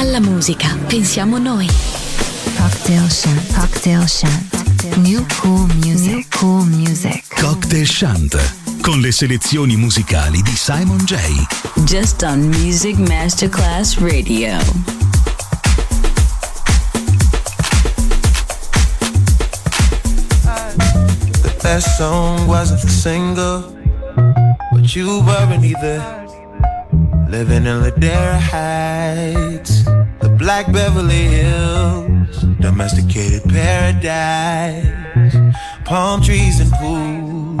Alla musica pensiamo noi. Cocktail Shant. Cocktail Shant. New cool music. New cool music. Cocktail Shant con le selezioni musicali di Simon J. Just on Music Masterclass Radio. The best song wasn't the single, but you weren't either. Living in Ladera Heights, the Black Beverly Hills, domesticated paradise, palm trees and pools.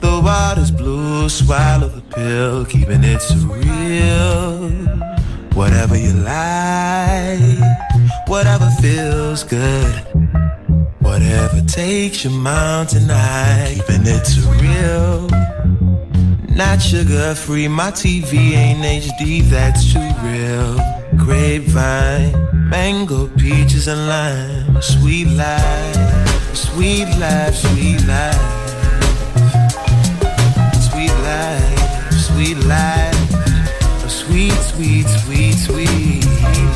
The water's blue, swallow the pill, keeping it surreal. Whatever you like, whatever feels good. Whatever takes your mountain high, keeping it surreal. Not sugar free, my TV ain't HD, that's too real. Grapevine, mango, peaches, and lime. Sweet life, sweet life, sweet life. Sweet life, sweet life. Sweet, sweet, sweet, sweet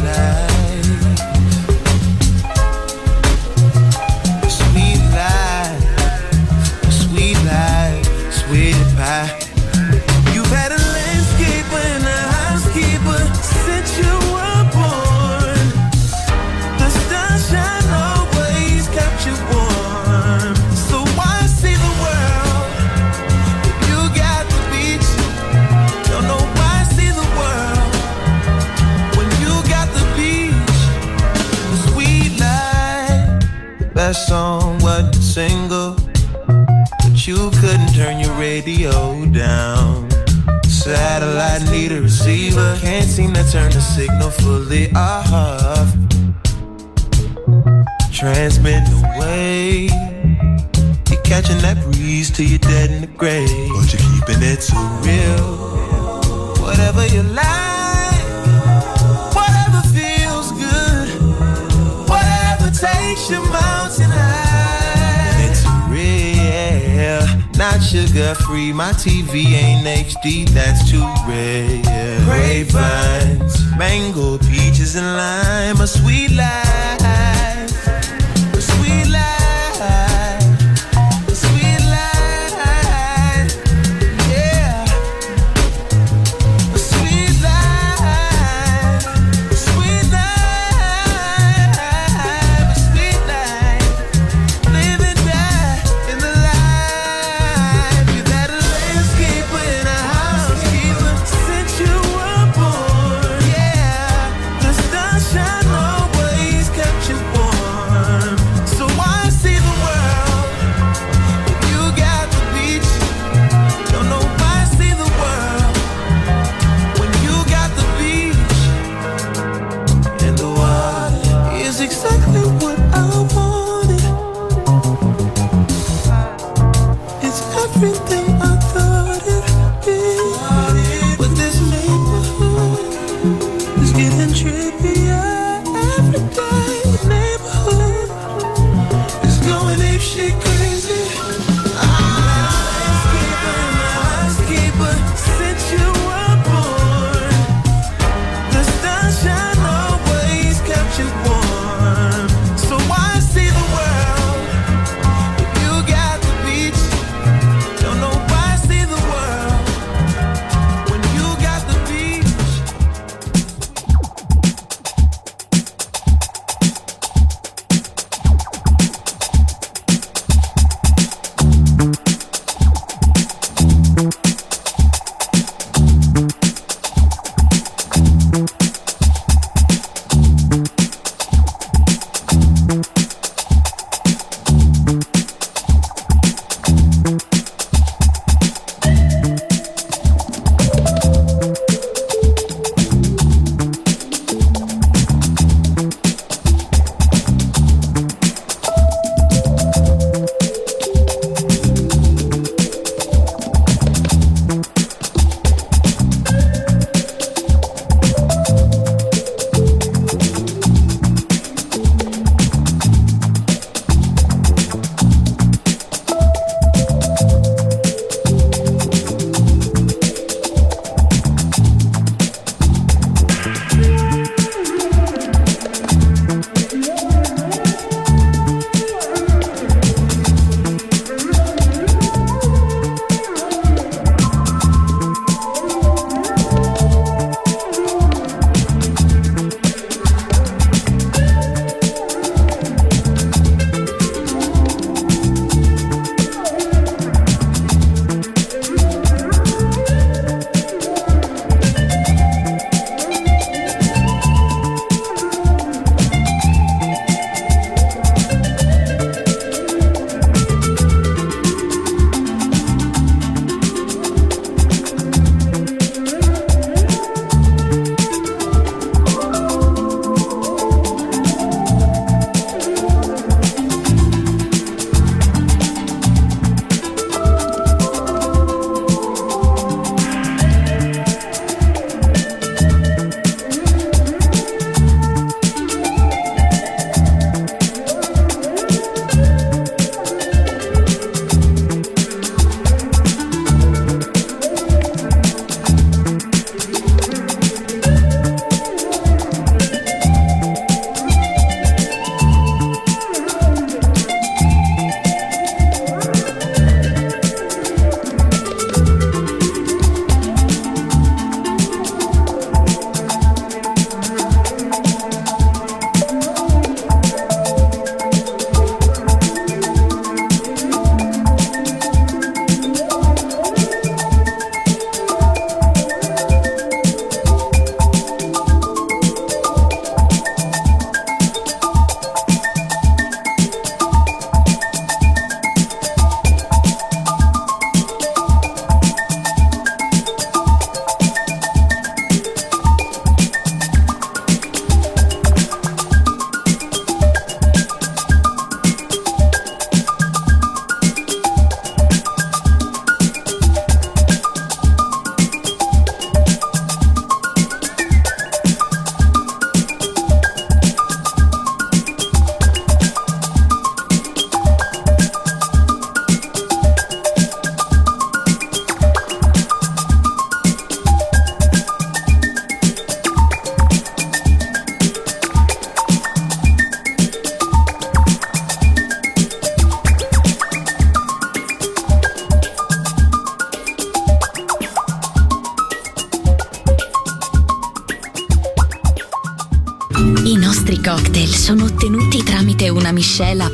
life. The signal fully uh-huh. off. Transmitting away, you're catching that breeze till you're dead in the grave, but you're keeping it so real. Whatever you like, whatever feels good, whatever takes your mountain high. It's real, not sugar free. My TV ain't HD, that's too rare. Grapevines, mango, peaches, and lime. A sweet life,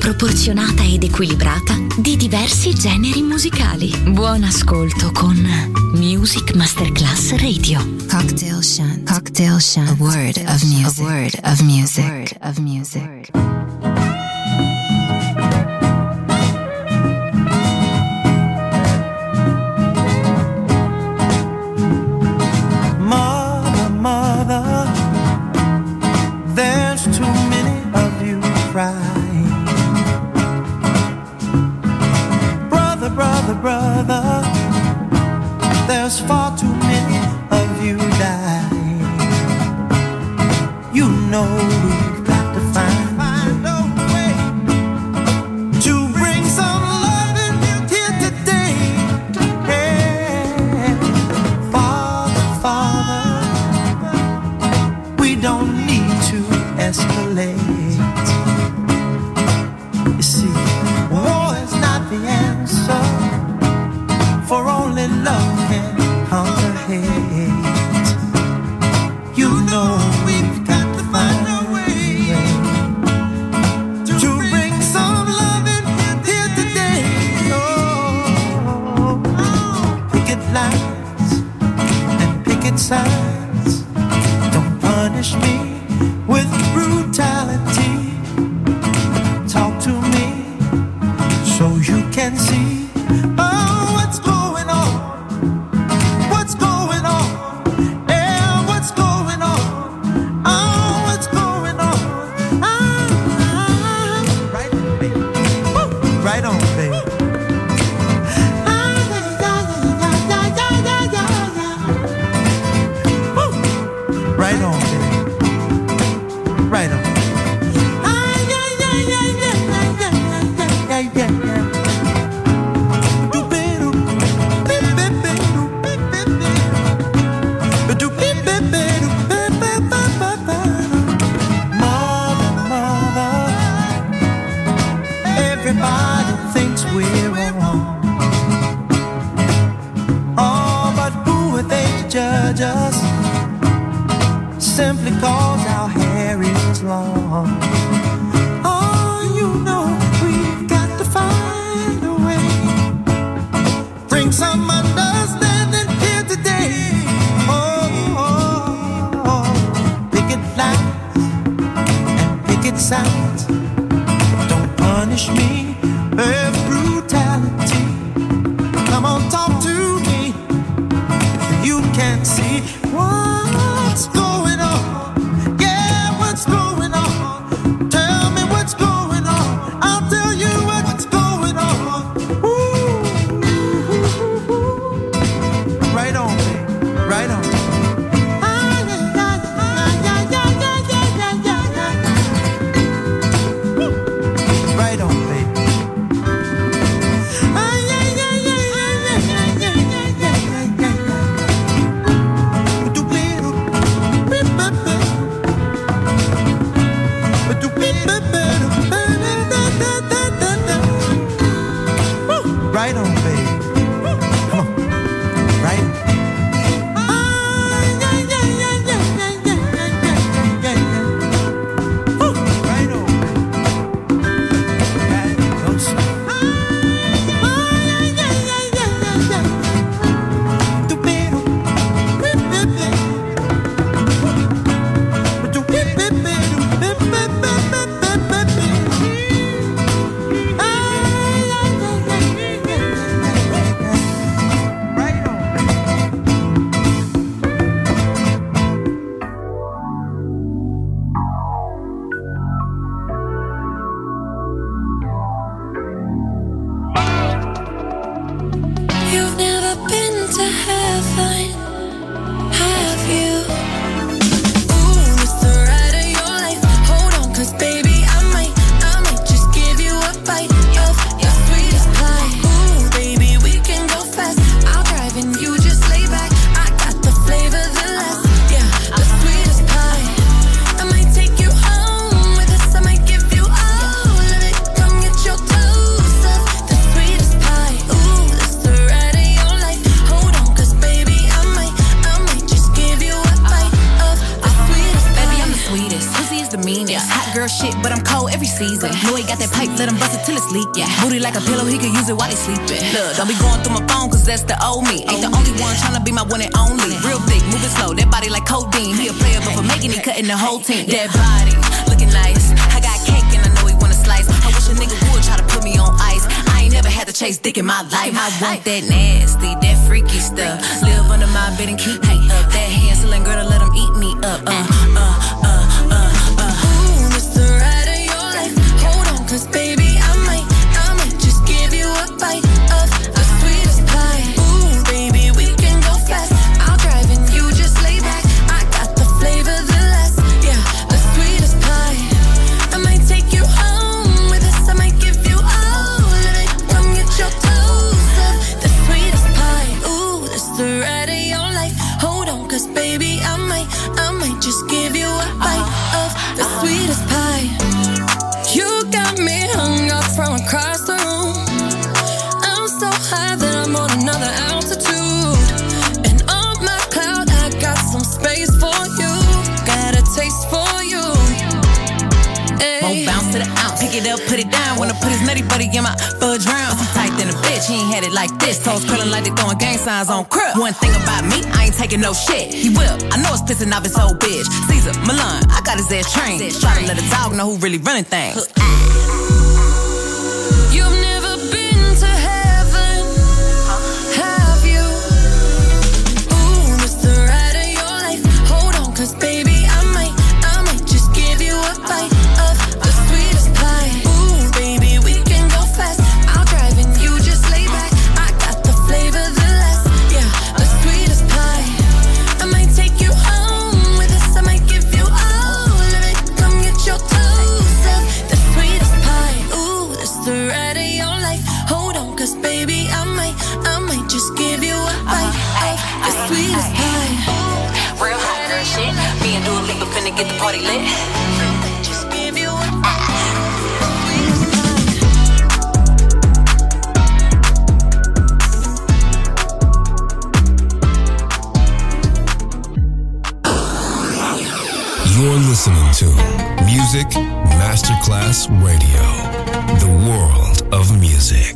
proporzionata ed equilibrata di diversi generi musicali. Buon ascolto con Music Masterclass Radio. Cocktail Shunt. Cocktail Shunt. A word of music. A word of music. Leak. Yeah. Booty like a pillow, he could use it while he sleeping. Look, don't be going through my phone, cause that's the old me. Ain't the only one tryna be my one and only. Real thick, moving slow, that body like codeine. He a player, but for making it, cutting the whole team. That body, looking nice. I got cake and I know he wanna slice. I wish a nigga would try to put me on ice. I ain't never had to chase dick in my life. I want that nasty, that freaky stuff. Live under my bed and keep me up. That Hansel and Gretel, let him eat me up. Uh, 40 in my fudge round. Tight than a bitch, he ain't had it like this. Toes curling like they throwing gang signs on crib. One thing about me, I ain't taking no shit. He will, I know it's pissing off his whole bitch. Cesar, Millan, I got his ass trained. Try to let a dog know who really running things. Party lit. You're listening to Music Masterclass Radio, the world of music.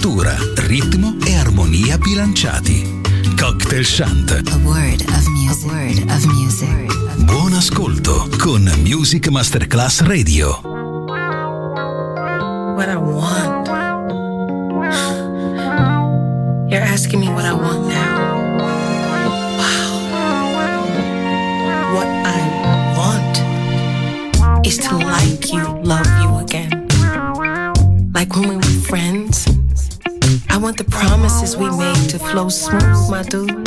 Struttura, ritmo e armonia bilanciati. Cocktail Shant. A word of music. A word of music. Buon ascolto con Music Masterclass Radio. What I want. You're asking me what I want now. Wow. What I want is to like you, love you again. Like when we were friends. I want the promises we made to flow smooth, my dude.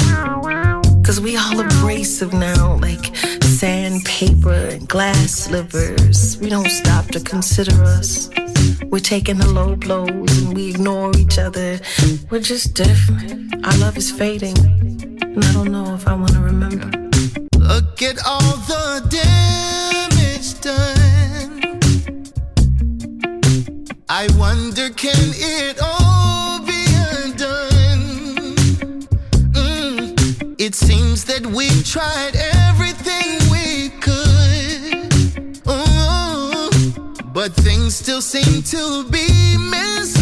Cause we all abrasive now, like sandpaper and glass slivers. We don't stop to consider us. We're taking the low blows and we ignore each other. We're just different. Our love is fading. And I don't know if I wanna remember. Look at all the damage done. I wonder, can it all That we've tried everything we could. Oh, but things still seem to be misunderstood.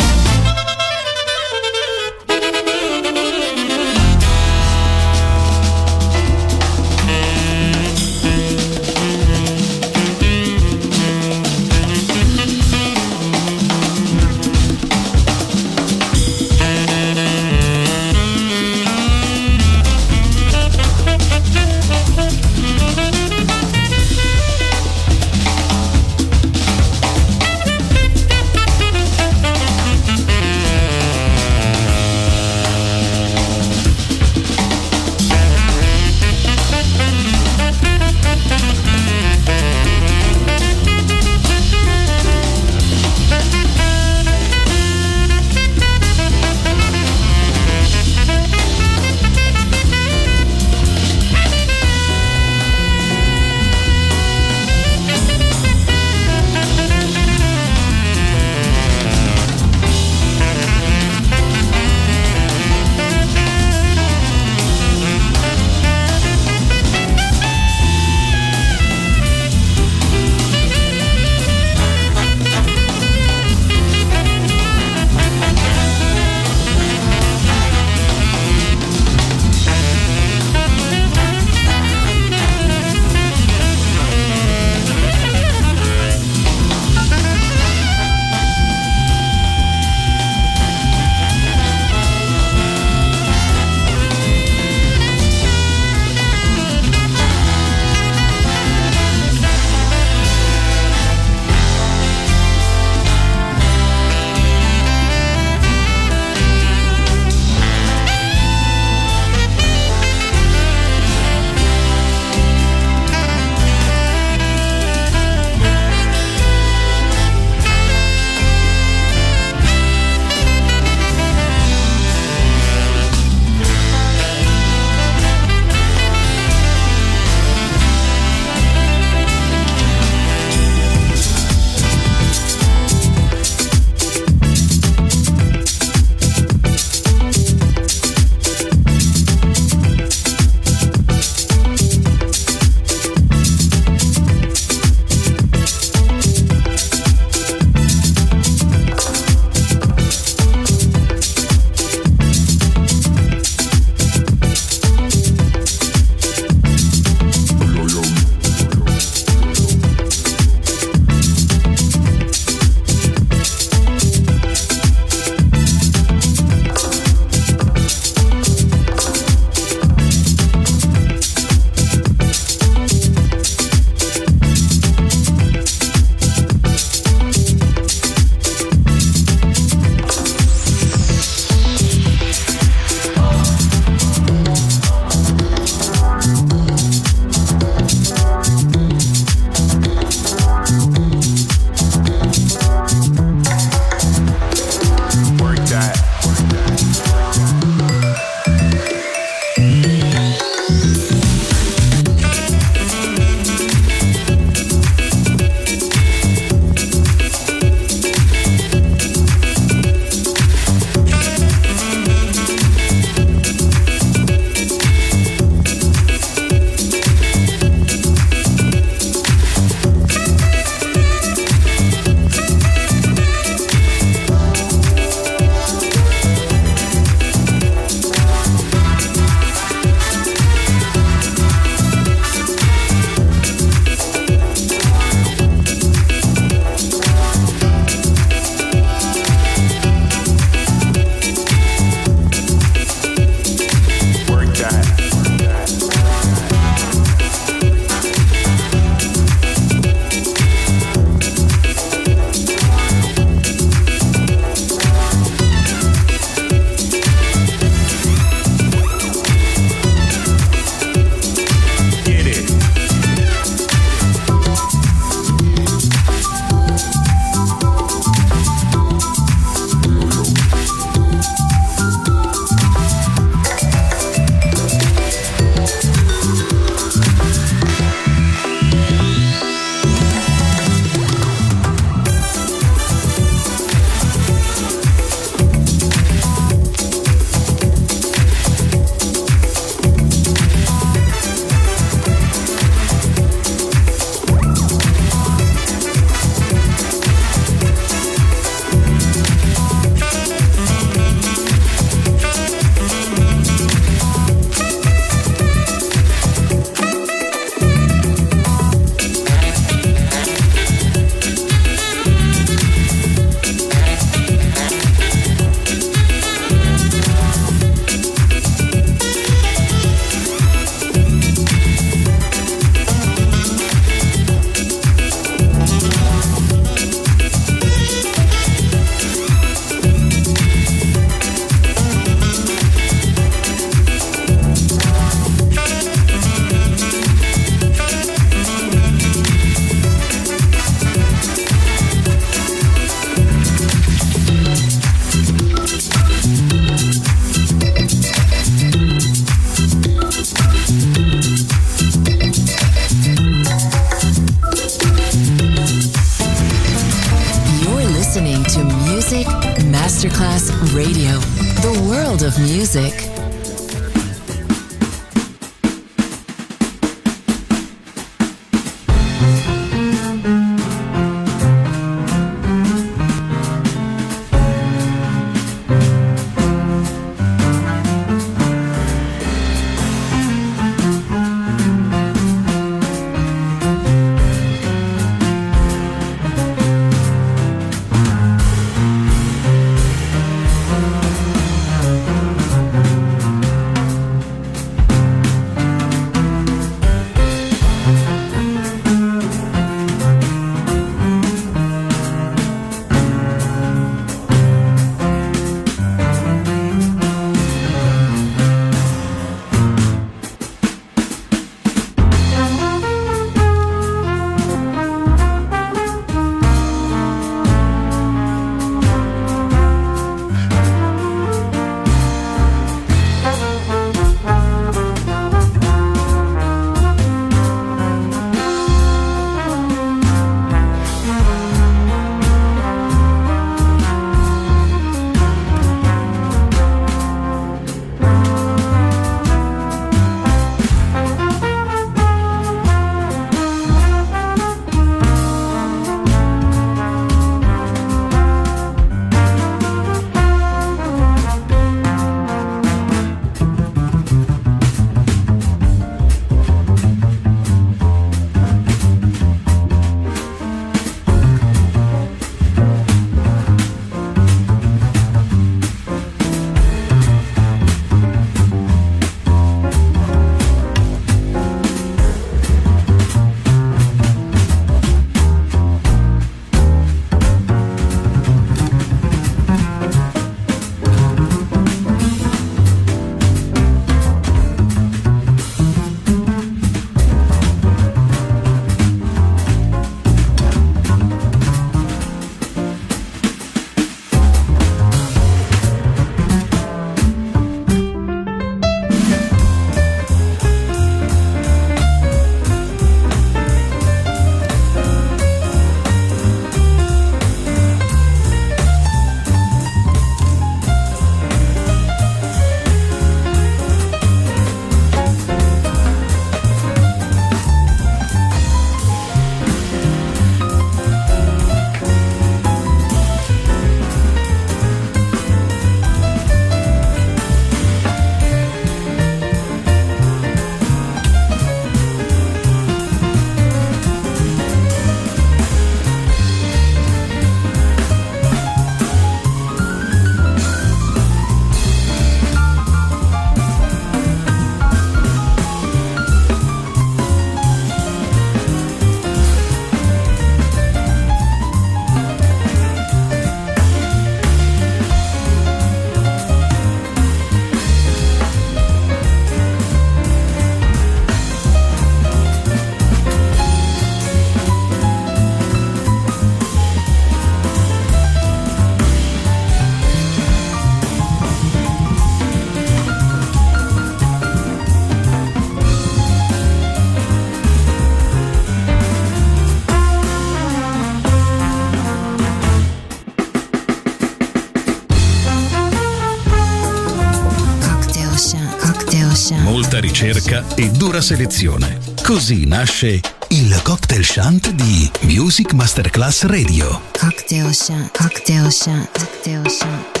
Ricerca e dura selezione. Così nasce il cocktail shant di Music Masterclass Radio. Cocktail shant, cocktail shant, cocktail shant.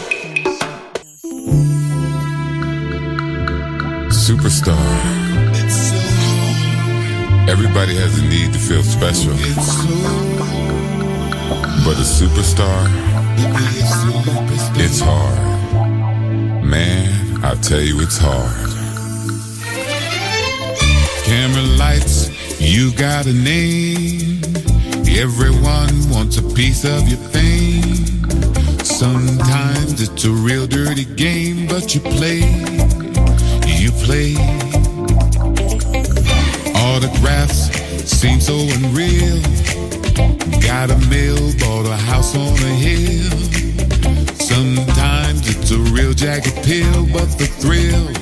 Superstar. Everybody has a need to feel special. But a superstar, it's hard. Man, I tell you, it's hard. Lights, you got a name. Everyone wants a piece of your fame. Sometimes it's a real dirty game, but you play, you play. Autographs seem so unreal. Got a mill, bought a house on a hill. Sometimes it's a real jagged pill, but the thrills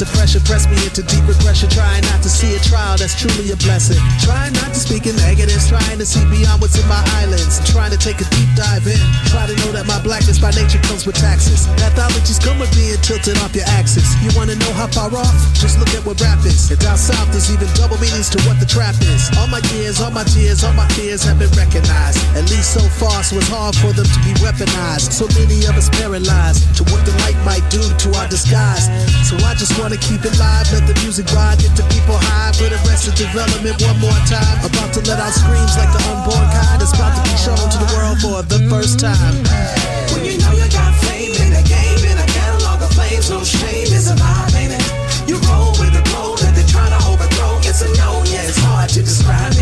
To pressure press me into deep regression. Trying not to see a trial that's truly a blessing. Trying not to speak in negatives. Trying to see beyond what's in my islands. Trying to take a deep dive in. Try to know that my blackness by nature comes with taxes. Pathologies come with being tilted off your axis. You wanna know how far off? Just look at what rap is. And down south, there's even double meanings to what the trap is. All my years, all my tears, all my fears have been recognized. At least so far, so it's hard for them to be weaponized. So many of us paralyzed to what the light might do to our disguise. So I just wanna keep it live, let the music ride, get the people high for the rest of development one more time. About to let out screams like the unborn kind. It's about to be shown to the world for the first time. When you know you got fame in the game, in a catalog of flames, no shame is a ain't it? You roll with the glow that they're trying to overthrow. It's a no, yeah, it's hard to describe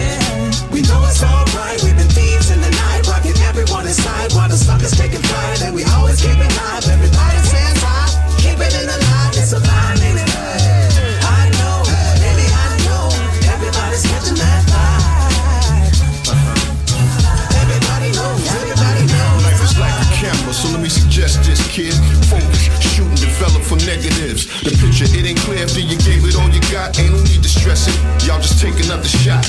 The picture, it ain't clear after you gave it all you got. Ain't no need to stress it. Y'all just take another shot.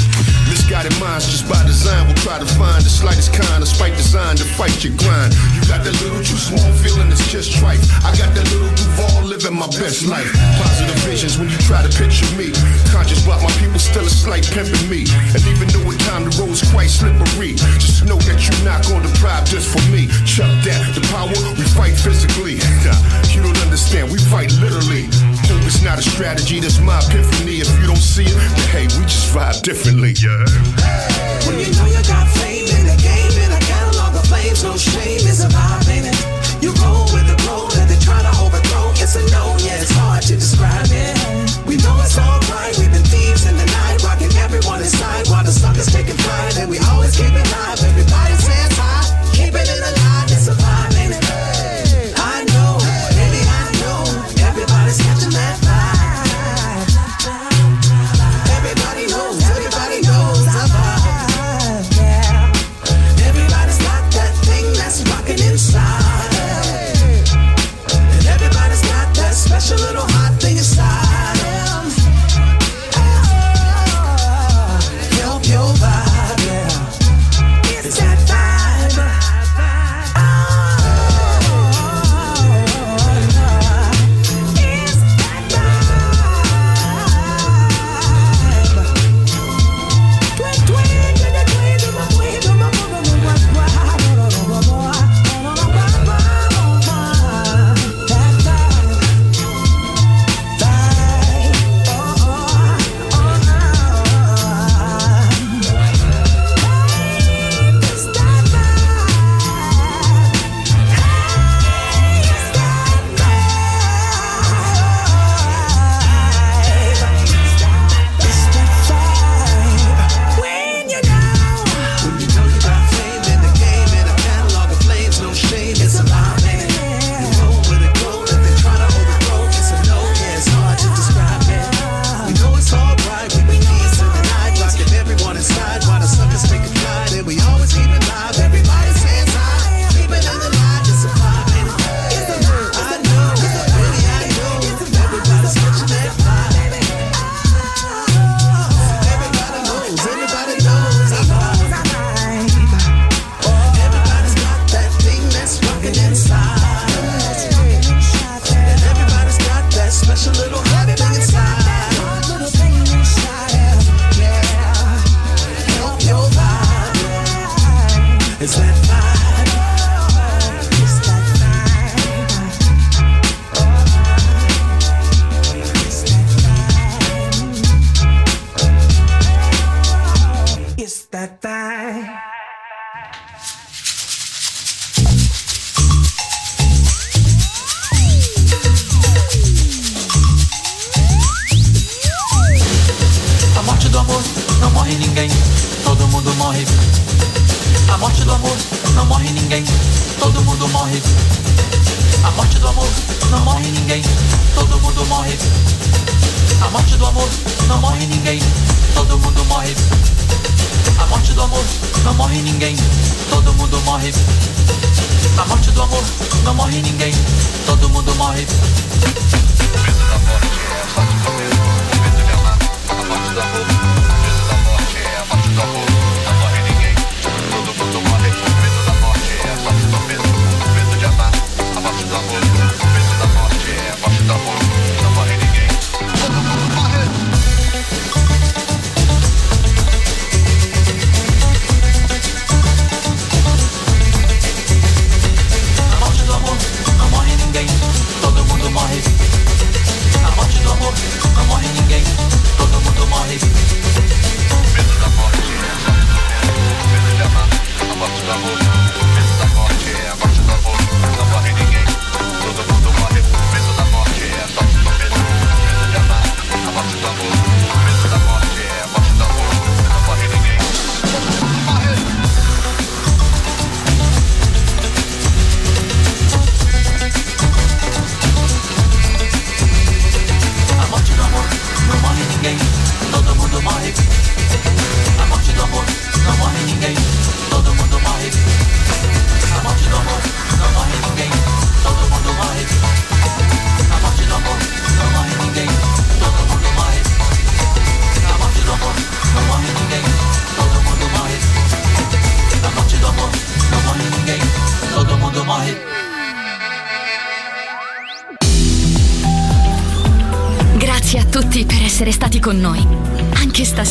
Misguided minds, just by design, will try to find the slightest kind of spike design to fight your grind. You got that little too small feeling, it's just trite. I got that little Duval living my best life. Positive visions when you try to picture me. Conscious about my people, still a slight pimping me. And even though time the road's quite slippery, just know that you're not gonna deprive just for me. Chuck that, the power, we fight physically. you don't understand, we fight literally. Hope it's not a strategy, that's my epiphany. If you don't see it, then hey, we just vibe differently. Yeah. When you know you got fame in the game, in a catalog of flames, no shame is a vibe, ain't it?